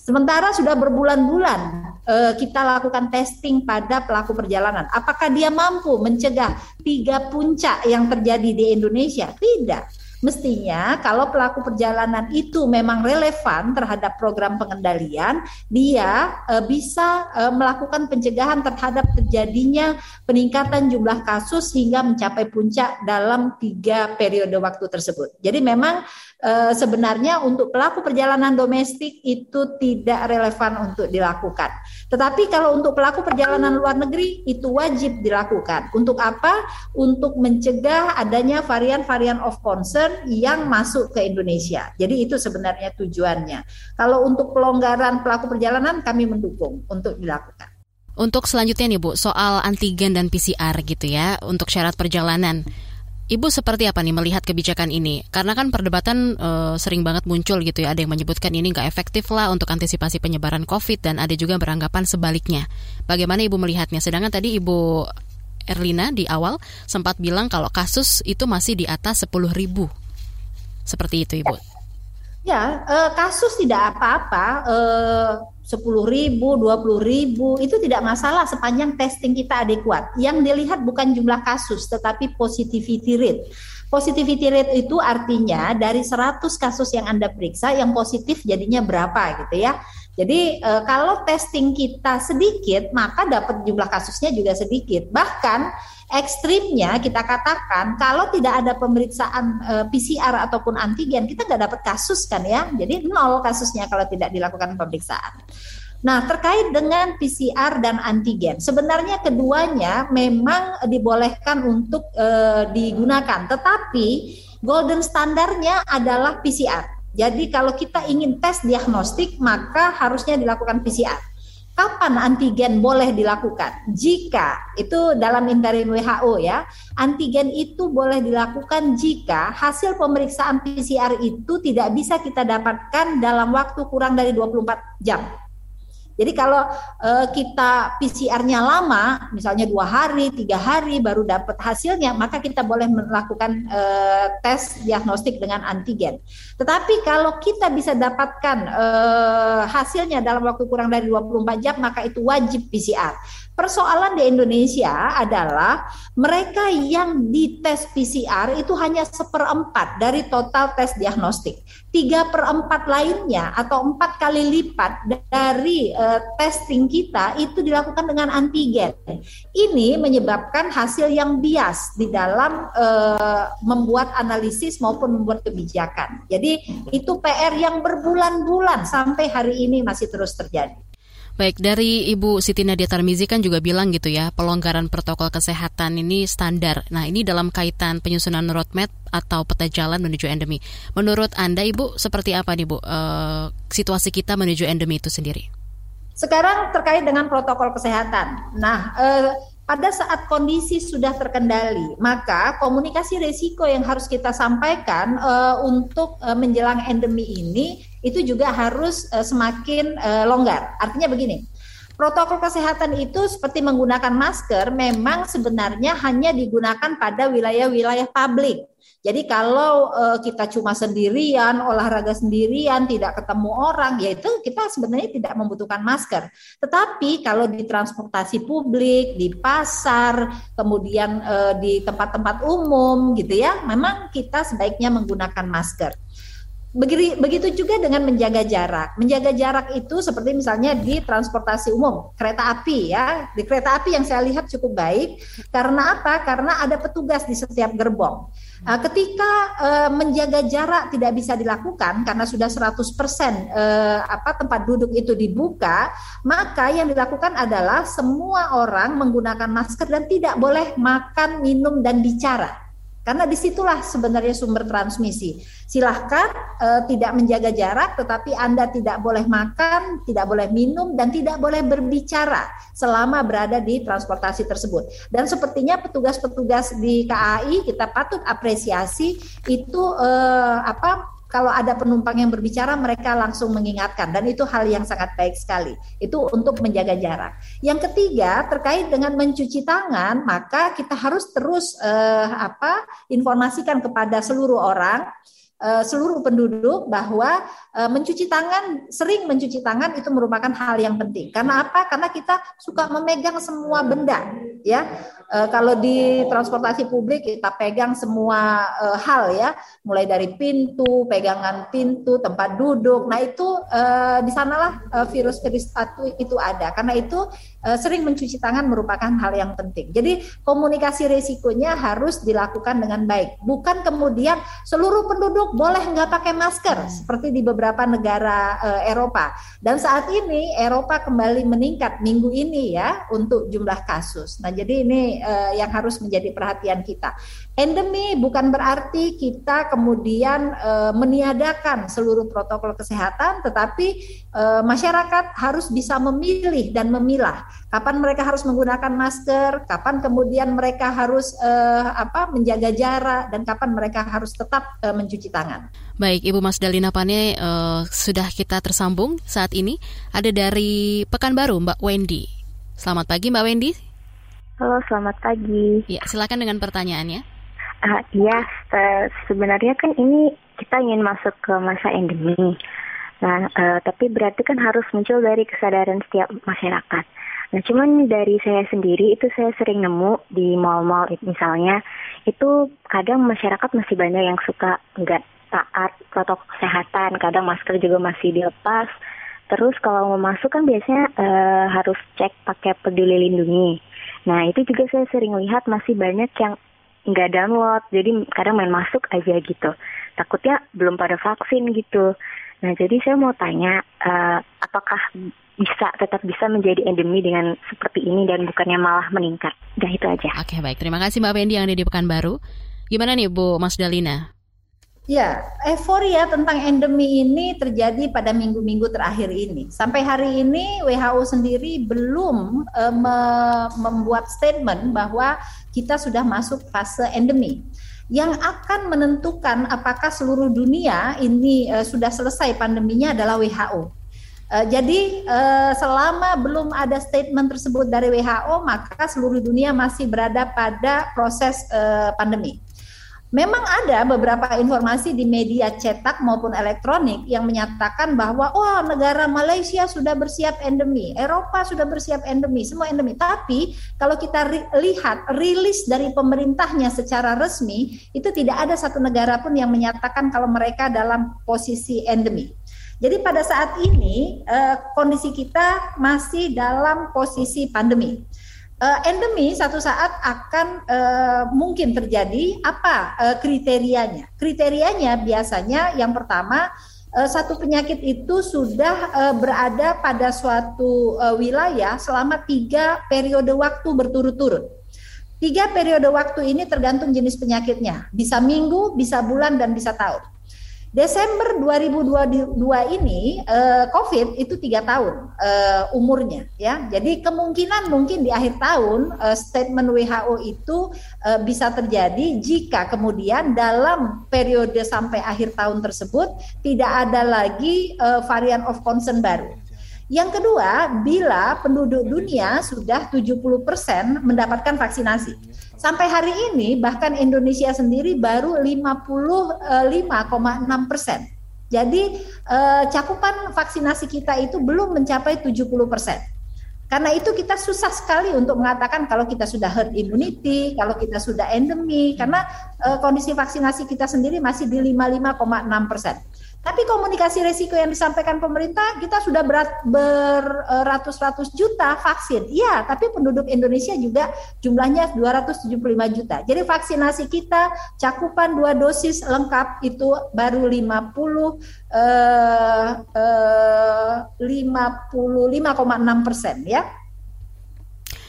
Sementara sudah berbulan-bulan uh, kita lakukan testing pada pelaku perjalanan. Apakah dia mampu mencegah tiga puncak yang terjadi di Indonesia? Tidak Mestinya kalau pelaku perjalanan itu memang relevan terhadap program pengendalian, dia e, bisa e, melakukan pencegahan terhadap terjadinya peningkatan jumlah kasus hingga mencapai puncak dalam tiga periode waktu tersebut. Jadi memang e, sebenarnya untuk pelaku perjalanan domestik itu tidak relevan untuk dilakukan. Tetapi kalau untuk pelaku perjalanan luar negeri itu wajib dilakukan. Untuk apa? Untuk mencegah adanya varian-varian of concern yang masuk ke Indonesia. Jadi itu sebenarnya tujuannya. Kalau untuk pelonggaran pelaku perjalanan kami mendukung untuk dilakukan. Untuk selanjutnya nih Bu, soal antigen dan PCR gitu ya untuk syarat perjalanan. Ibu seperti apa nih melihat kebijakan ini? Karena kan perdebatan e, sering banget muncul gitu ya. Ada yang menyebutkan ini nggak efektif lah untuk antisipasi penyebaran COVID dan ada juga beranggapan sebaliknya. Bagaimana Ibu melihatnya? Sedangkan tadi Ibu Erlina di awal sempat bilang kalau kasus itu masih di atas 10 ribu seperti itu, Ibu. Ya, eh, kasus tidak apa-apa, eh, sepuluh ribu, dua puluh ribu itu tidak masalah sepanjang testing kita adekuat. Yang dilihat bukan jumlah kasus, tetapi positivity rate. Positivity rate itu artinya dari 100 kasus yang Anda periksa, yang positif jadinya berapa gitu ya. Jadi e, kalau testing kita sedikit, maka dapat jumlah kasusnya juga sedikit. Bahkan ekstrimnya kita katakan kalau tidak ada pemeriksaan e, eh, PCR ataupun antigen, kita nggak dapat kasus kan ya. Jadi nol kasusnya kalau tidak dilakukan pemeriksaan. Nah, terkait dengan PCR dan antigen, sebenarnya keduanya memang dibolehkan untuk e, digunakan, tetapi golden standarnya adalah PCR. Jadi kalau kita ingin tes diagnostik maka harusnya dilakukan PCR. Kapan antigen boleh dilakukan? Jika itu dalam interim WHO ya, antigen itu boleh dilakukan jika hasil pemeriksaan PCR itu tidak bisa kita dapatkan dalam waktu kurang dari 24 jam. Jadi kalau uh, kita PCR-nya lama, misalnya dua hari, tiga hari baru dapat hasilnya, maka kita boleh melakukan uh, tes diagnostik dengan antigen. Tetapi kalau kita bisa dapatkan uh, hasilnya dalam waktu kurang dari 24 jam, maka itu wajib PCR. Persoalan di Indonesia adalah mereka yang dites PCR itu hanya seperempat dari total tes diagnostik. Tiga perempat lainnya atau empat kali lipat dari uh, testing kita itu dilakukan dengan antigen. Ini menyebabkan hasil yang bias di dalam uh, membuat analisis maupun membuat kebijakan. Jadi itu PR yang berbulan-bulan sampai hari ini masih terus terjadi. Baik, dari Ibu Siti Nadia Tarmizi kan juga bilang gitu ya, pelonggaran protokol kesehatan ini standar. Nah, ini dalam kaitan penyusunan roadmap atau peta jalan menuju endemi. Menurut Anda, Ibu, seperti apa nih, Bu, e, situasi kita menuju endemi itu sendiri? Sekarang terkait dengan protokol kesehatan. Nah, e, pada saat kondisi sudah terkendali, maka komunikasi risiko yang harus kita sampaikan e, untuk e, menjelang endemi ini itu juga harus uh, semakin uh, longgar. Artinya begini, protokol kesehatan itu seperti menggunakan masker memang sebenarnya hanya digunakan pada wilayah-wilayah publik. Jadi kalau uh, kita cuma sendirian, olahraga sendirian, tidak ketemu orang, yaitu kita sebenarnya tidak membutuhkan masker. Tetapi kalau di transportasi publik, di pasar, kemudian uh, di tempat-tempat umum gitu ya, memang kita sebaiknya menggunakan masker. Begitu, begitu juga dengan menjaga jarak. Menjaga jarak itu seperti misalnya di transportasi umum, kereta api ya. Di kereta api yang saya lihat cukup baik. Karena apa? Karena ada petugas di setiap gerbong. Uh, ketika uh, menjaga jarak tidak bisa dilakukan karena sudah 100% uh, apa tempat duduk itu dibuka, maka yang dilakukan adalah semua orang menggunakan masker dan tidak boleh makan, minum dan bicara. Karena di situlah sebenarnya sumber transmisi. Silahkan uh, tidak menjaga jarak, tetapi Anda tidak boleh makan, tidak boleh minum, dan tidak boleh berbicara selama berada di transportasi tersebut. Dan sepertinya petugas-petugas di KAI kita patut apresiasi itu uh, apa kalau ada penumpang yang berbicara mereka langsung mengingatkan dan itu hal yang sangat baik sekali. Itu untuk menjaga jarak. Yang ketiga terkait dengan mencuci tangan, maka kita harus terus eh, apa informasikan kepada seluruh orang Eh, seluruh penduduk bahwa uh, mencuci tangan sering mencuci tangan itu merupakan hal yang penting karena apa karena kita suka memegang semua benda ya uh, kalau di transportasi publik kita pegang semua uh, hal ya. Mulai dari pintu pegangan pintu tempat duduk. Nah itu uh, di sanalah virus-virus itu ada. Karena itu sering mencuci tangan merupakan hal yang penting. Jadi komunikasi resikonya harus dilakukan dengan baik. Bukan kemudian seluruh penduduk boleh nggak pakai masker seperti di beberapa negara Eropa. Dan saat ini Eropa kembali meningkat minggu ini ya untuk jumlah kasus. Nah, jadi ini uh, yang harus menjadi perhatian kita. Endemi bukan berarti kita kemudian uh, meniadakan seluruh protokol kesehatan, tetapi uh, masyarakat harus bisa memilih dan memilah kapan mereka harus menggunakan masker, kapan kemudian mereka harus uh, apa menjaga jarak dan kapan mereka harus tetap uh, mencuci tangan. Baik, Ibu Mas Dalina Pane uh, sudah kita tersambung saat ini ada dari Pekanbaru Mbak Wendy. Selamat pagi Mbak Wendy. Halo, selamat pagi. Ya, silakan dengan pertanyaannya. Uh, ya, sebenarnya kan ini kita ingin masuk ke masa endemi. Nah, uh, tapi berarti kan harus muncul dari kesadaran setiap masyarakat. Nah, cuman dari saya sendiri itu saya sering nemu di mall-mall misalnya, itu kadang masyarakat masih banyak yang suka nggak taat protokol kesehatan, kadang masker juga masih dilepas. Terus kalau mau masuk kan biasanya uh, harus cek pakai peduli lindungi. Nah, itu juga saya sering lihat masih banyak yang nggak download jadi kadang main masuk aja gitu takutnya belum pada vaksin gitu nah jadi saya mau tanya uh, apakah bisa tetap bisa menjadi endemi dengan seperti ini dan bukannya malah meningkat. Dah itu aja. Oke baik, terima kasih Mbak Wendy yang ada di Pekanbaru. Gimana nih Bu Mas Dalina? Ya, euforia tentang endemi ini terjadi pada minggu-minggu terakhir ini. Sampai hari ini WHO sendiri belum uh, me membuat statement bahwa kita sudah masuk fase endemi. Yang akan menentukan apakah seluruh dunia ini uh, sudah selesai pandeminya adalah WHO. Uh, jadi uh, selama belum ada statement tersebut dari WHO, maka seluruh dunia masih berada pada proses pandemi. Memang ada beberapa informasi di media cetak maupun elektronik yang menyatakan bahwa oh negara Malaysia sudah bersiap endemi, Eropa sudah bersiap endemi, semua endemi. Tapi kalau kita lihat rilis dari pemerintahnya secara resmi, itu tidak ada satu negara pun yang menyatakan kalau mereka dalam posisi endemi. Jadi pada saat ini eh, kondisi kita masih dalam posisi pandemi uh, endemi satu saat akan uh, mungkin terjadi apa uh, kriterianya? Kriterianya biasanya yang pertama uh, satu penyakit itu sudah uh, berada pada suatu uh, wilayah selama tiga periode waktu berturut-turut. Tiga periode waktu ini tergantung jenis penyakitnya, bisa minggu, bisa bulan, dan bisa tahun. Desember 2022 ini uh, COVID itu tiga tahun uh, umurnya ya. Jadi kemungkinan mungkin di akhir tahun uh, statement WHO itu bisa terjadi jika kemudian dalam periode sampai akhir tahun tersebut tidak ada lagi varian of concern baru. Yang kedua, bila penduduk dunia sudah 70% mendapatkan vaksinasi. Sampai hari ini bahkan Indonesia sendiri baru 55,6 persen. Jadi eh, cakupan vaksinasi kita itu belum mencapai 70 persen. Karena itu kita susah sekali untuk mengatakan kalau kita sudah herd immunity, kalau kita sudah endemi, karena eh, kondisi vaksinasi kita sendiri masih di 55,6 persen. Tapi komunikasi risiko yang disampaikan pemerintah kita sudah berat beratus-ratus juta vaksin. Iya, tapi penduduk Indonesia juga jumlahnya 275 juta. Jadi vaksinasi kita cakupan dua dosis lengkap itu baru 50 eh, eh, 55,6 persen ya.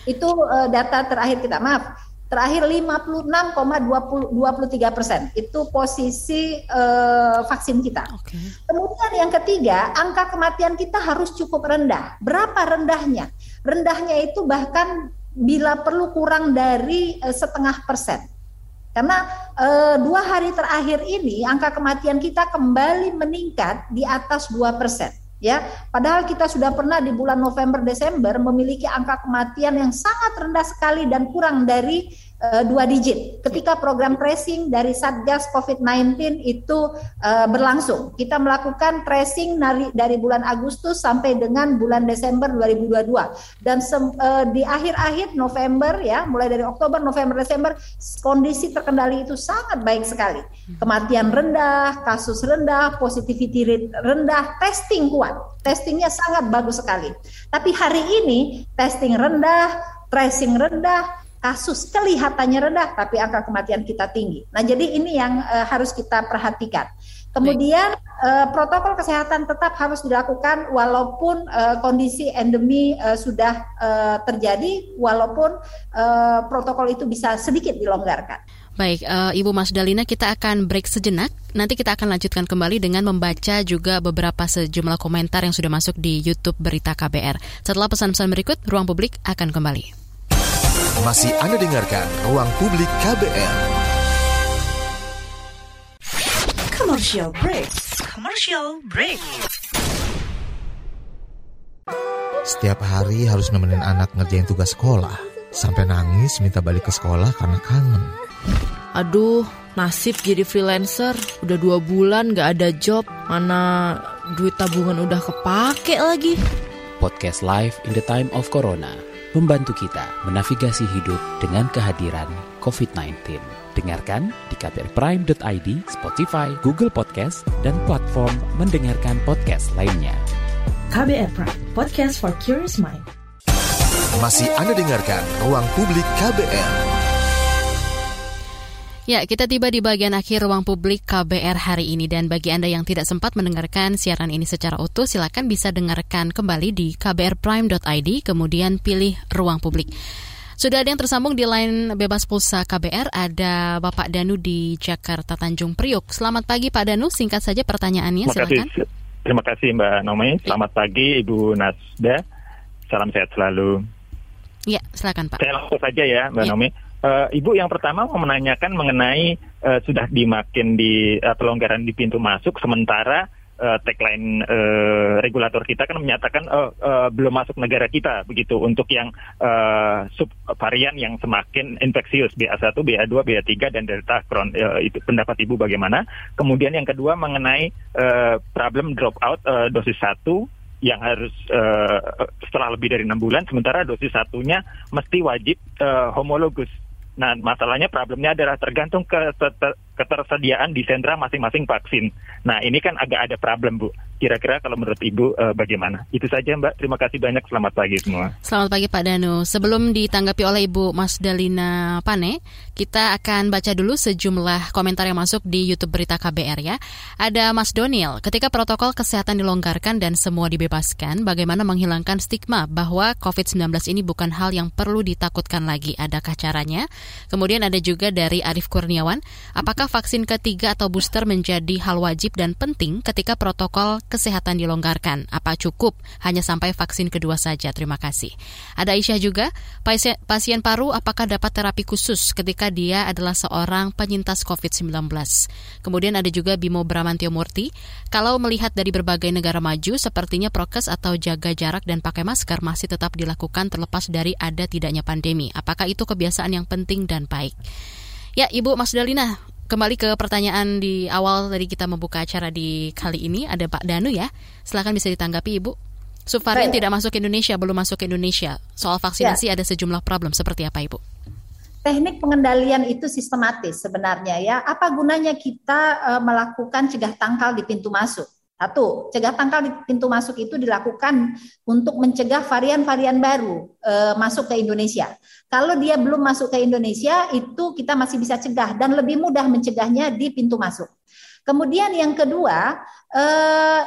Itu eh, data terakhir kita. Maaf, terakhir 56,23 persen itu posisi uh, vaksin kita. Okay. Kemudian yang ketiga, angka kematian kita harus cukup rendah. Berapa rendahnya? Rendahnya itu bahkan bila perlu kurang dari uh, setengah persen. Karena uh, dua hari terakhir ini angka kematian kita kembali meningkat di atas dua persen ya. Padahal kita sudah pernah di bulan November Desember memiliki angka kematian yang sangat rendah sekali dan kurang dari uh, dua digit. Ketika program tracing dari Satgas COVID-19 itu uh, berlangsung, kita melakukan tracing dari, dari bulan Agustus sampai dengan bulan Desember 2022 dan uh, di akhir-akhir November ya, mulai dari Oktober, November, Desember kondisi terkendali itu sangat baik sekali. Kematian rendah, kasus rendah, positivity rate rendah, testing kuat. Testingnya sangat bagus sekali. Tapi hari ini testing rendah, tracing rendah, kasus kelihatannya rendah tapi angka kematian kita tinggi. Nah, jadi ini yang uh, harus kita perhatikan. Kemudian uh, protokol kesehatan tetap harus dilakukan walaupun uh, kondisi endemi sudah terjadi, walaupun protokol itu bisa sedikit dilonggarkan. Baik, uh, Ibu Mas Dalina, kita akan break sejenak. Nanti kita akan lanjutkan kembali dengan membaca juga beberapa sejumlah komentar yang sudah masuk di YouTube Berita KBR. Setelah pesan-pesan berikut, Ruang Publik akan kembali. Masih Anda dengarkan Ruang Publik KBR. Commercial break. Commercial break. Setiap hari harus nemenin anak ngerjain tugas sekolah. Sampai nangis minta balik ke sekolah karena kangen. Aduh, nasib jadi freelancer. Udah dua bulan gak ada job. Mana duit tabungan udah kepake lagi. Podcast live in the time of Corona membantu kita menavigasi hidup dengan kehadiran COVID-19. Dengarkan di kbrprime.id, Spotify, Google Podcast, dan platform mendengarkan podcast lainnya. KBR Prime, podcast for curious mind. Masih Anda dengarkan Ruang Publik KBR. Ya, kita tiba di bagian akhir ruang publik KBR hari ini dan bagi Anda yang tidak sempat mendengarkan siaran ini secara utuh, silakan bisa dengarkan kembali di kbrprime.id kemudian pilih ruang publik. Sudah ada yang tersambung di line bebas pulsa KBR, ada Bapak Danu di Jakarta Tanjung Priuk. Selamat pagi Pak Danu, singkat saja pertanyaannya, Terima silakan. Kasih. Terima kasih Mbak Nomi, selamat pagi Ibu Nasda, salam sehat selalu. Ya, silakan Pak. Saya langsung saja ya Mbak ya. Nomi. Uh, Ibu yang pertama mau menanyakan mengenai uh, sudah dimakin di uh, pelonggaran di pintu masuk sementara uh, tagline uh, regulator kita kan menyatakan uh, uh, belum masuk negara kita begitu untuk yang uh, sub varian yang semakin infeksius BA1, BA2, BA3 dan Delta Crohn uh, itu pendapat Ibu bagaimana? Kemudian yang kedua mengenai uh, problem dropout uh, dosis satu yang harus uh, setelah lebih dari enam bulan, sementara dosis satunya mesti wajib uh, homologus Nah, masalahnya problemnya adalah tergantung ketersediaan di sentra masing-masing vaksin. Nah, ini kan agak ada problem, Bu. Kira-kira kalau menurut Ibu uh, bagaimana? Itu saja Mbak. Terima kasih banyak. Selamat pagi semua. Selamat pagi Pak Danu. Sebelum ditanggapi oleh Ibu Mas Dalina Pane, kita akan baca dulu sejumlah komentar yang masuk di YouTube Berita KBR ya. Ada Mas Donil, ketika protokol kesehatan dilonggarkan dan semua dibebaskan, bagaimana menghilangkan stigma bahwa COVID-19 ini bukan hal yang perlu ditakutkan lagi? Adakah caranya? Kemudian ada juga dari Arif Kurniawan, apakah vaksin ketiga atau booster menjadi hal wajib dan penting ketika protokol kesehatan dilonggarkan? Apa cukup hanya sampai vaksin kedua saja? Terima kasih. Ada Aisyah juga, pasien, paru apakah dapat terapi khusus ketika dia adalah seorang penyintas COVID-19? Kemudian ada juga Bimo Bramantio Murti, kalau melihat dari berbagai negara maju, sepertinya prokes atau jaga jarak dan pakai masker masih tetap dilakukan terlepas dari ada tidaknya pandemi. Apakah itu kebiasaan yang penting dan baik? Ya, Ibu Mas Dalina, kembali ke pertanyaan di awal tadi kita membuka acara di kali ini ada Pak Danu ya. Silakan bisa ditanggapi Ibu. Subvarian tidak masuk ke Indonesia, belum masuk ke Indonesia. Soal vaksinasi ya. ada sejumlah problem seperti apa Ibu? teknik pengendalian itu sistematis sebenarnya ya. Apa gunanya kita uh, melakukan cegah tangkal di pintu masuk? Satu, cegah tangkal di pintu masuk itu dilakukan untuk mencegah varian-varian baru e, masuk ke Indonesia. Kalau dia belum masuk ke Indonesia, itu kita masih bisa cegah dan lebih mudah mencegahnya di pintu masuk. Kemudian yang kedua, e,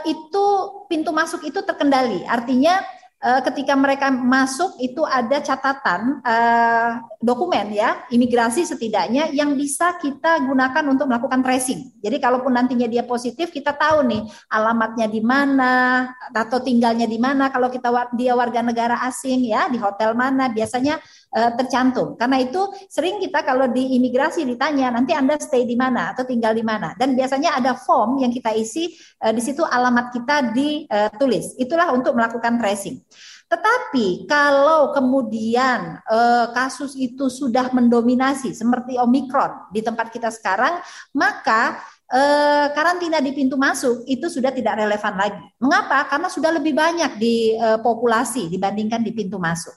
itu pintu masuk itu terkendali, artinya uh, ketika mereka masuk itu ada catatan uh, dokumen ya imigrasi setidaknya yang bisa kita gunakan untuk melakukan tracing. Jadi kalaupun nantinya dia positif kita tahu nih alamatnya di mana atau tinggalnya di mana. Kalau kita dia warga negara asing ya di hotel mana biasanya uh, tercantum. Karena itu sering kita kalau di imigrasi ditanya nanti Anda stay di mana atau tinggal di mana dan biasanya ada form yang kita isi uh, di situ alamat kita ditulis. Itulah untuk melakukan tracing. Tetapi kalau kemudian eh, kasus itu sudah mendominasi seperti Omikron di tempat kita sekarang, maka eh, karantina di pintu masuk itu sudah tidak relevan lagi. Mengapa? Karena sudah lebih banyak di eh, populasi dibandingkan di pintu masuk.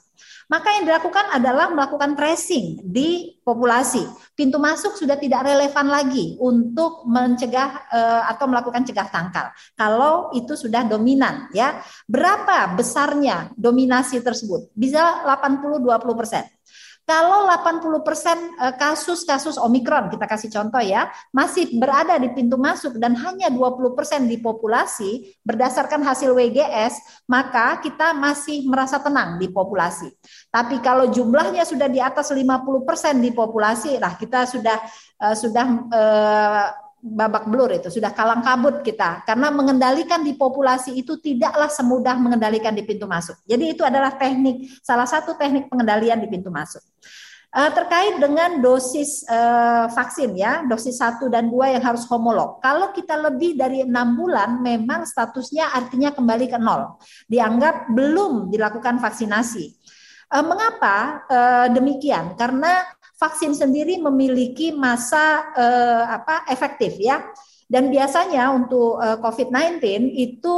Maka yang dilakukan adalah melakukan tracing di populasi. Pintu masuk sudah tidak relevan lagi untuk mencegah uh, atau melakukan cegah tangkal. Kalau itu sudah dominan ya. Berapa besarnya dominasi tersebut? Bisa 80 20 persen. Kalau 80% eh, kasus-kasus Omikron, kita kasih contoh ya, masih berada di pintu masuk dan hanya 20% di populasi berdasarkan hasil WGS, maka kita masih merasa tenang di populasi. Tapi kalau jumlahnya sudah di atas 50% di populasi, lah kita sudah uh, sudah uh, babak belur itu sudah kalang kabut kita karena mengendalikan di populasi itu tidaklah semudah mengendalikan di pintu masuk. Jadi itu adalah teknik salah satu teknik pengendalian di pintu masuk. Uh, terkait dengan dosis uh, vaksin ya, dosis 1 dan 2 yang harus homolog. Kalau kita lebih dari enam bulan, memang statusnya artinya kembali ke nol. Dianggap belum dilakukan vaksinasi. Uh, mengapa demikian? Karena vaksin sendiri memiliki masa uh, apa efektif ya. Dan biasanya untuk uh, COVID-19 itu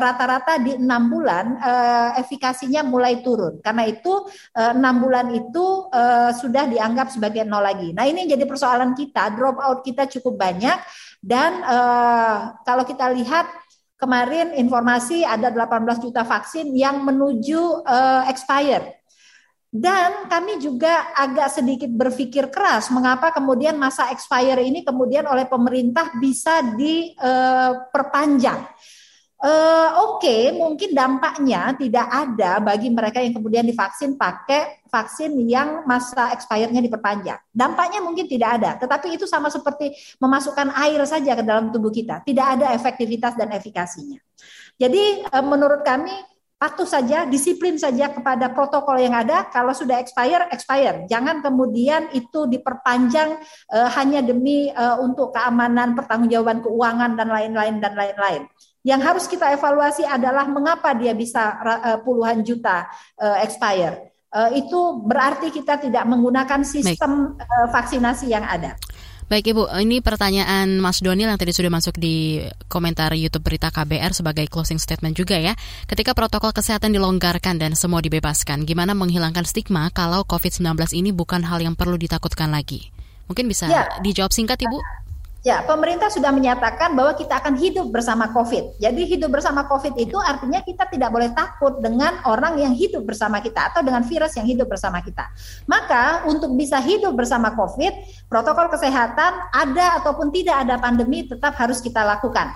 rata-rata uh, di enam bulan uh, efikasinya mulai turun. Karena itu enam uh, bulan itu uh, sudah dianggap sebagai nol lagi. Nah ini jadi persoalan kita, drop out kita cukup banyak. Dan uh, kalau kita lihat kemarin informasi ada 18 juta vaksin yang menuju uh, expire dan kami juga agak sedikit berpikir keras mengapa kemudian masa expire ini kemudian oleh pemerintah bisa diperpanjang. Uh, Oke, okay, mungkin dampaknya tidak ada bagi mereka yang kemudian divaksin pakai vaksin yang masa expire-nya diperpanjang. Dampaknya mungkin tidak ada, tetapi itu sama seperti memasukkan air saja ke dalam tubuh kita, tidak ada efektivitas dan efikasinya. Jadi uh, menurut kami patuh saja, disiplin saja kepada protokol yang ada. Kalau sudah expire, expire. Jangan kemudian itu diperpanjang uh, hanya demi uh, untuk keamanan, pertanggungjawaban keuangan dan lain-lain dan lain-lain. Yang harus kita evaluasi adalah mengapa dia bisa uh, puluhan juta uh, expire. Uh, itu berarti kita tidak menggunakan sistem uh, vaksinasi yang ada. Baik Ibu, ini pertanyaan Mas Donil yang tadi sudah masuk di komentar YouTube Berita KBR sebagai closing statement juga ya. Ketika protokol kesehatan dilonggarkan dan semua dibebaskan, gimana menghilangkan stigma kalau COVID-19 ini bukan hal yang perlu ditakutkan lagi? Mungkin bisa ya. dijawab singkat Ibu? Ya, pemerintah sudah menyatakan bahwa kita akan hidup bersama COVID. Jadi hidup bersama COVID itu artinya kita tidak boleh takut dengan orang yang hidup bersama kita atau dengan virus yang hidup bersama kita. Maka untuk bisa hidup bersama COVID, protokol kesehatan ada ataupun tidak ada pandemi tetap harus kita lakukan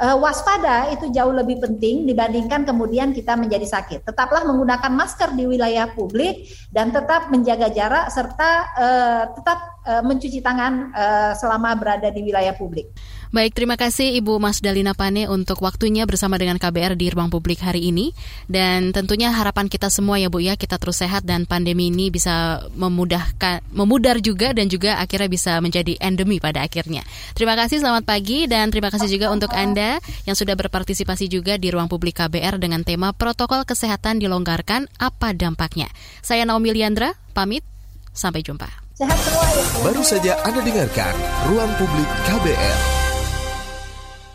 uh, waspada itu jauh lebih penting dibandingkan kemudian kita menjadi sakit. Tetaplah menggunakan masker di wilayah publik dan tetap menjaga jarak serta uh, tetap uh, mencuci tangan uh, selama berada di wilayah publik. Baik, terima kasih Ibu Mas Dalina Pane untuk waktunya bersama dengan KBR di Ruang Publik hari ini. Dan tentunya harapan kita semua ya Bu ya, kita terus sehat dan pandemi ini bisa memudahkan, memudar juga dan juga akhirnya bisa menjadi endemi pada akhirnya. Terima kasih, selamat pagi dan terima kasih juga untuk Anda yang sudah berpartisipasi juga di Ruang Publik KBR dengan tema protokol kesehatan dilonggarkan, apa dampaknya. Saya Naomi Liandra, pamit, sampai jumpa. Sehat semua ya. Baru saja Anda dengarkan Ruang Publik KBR.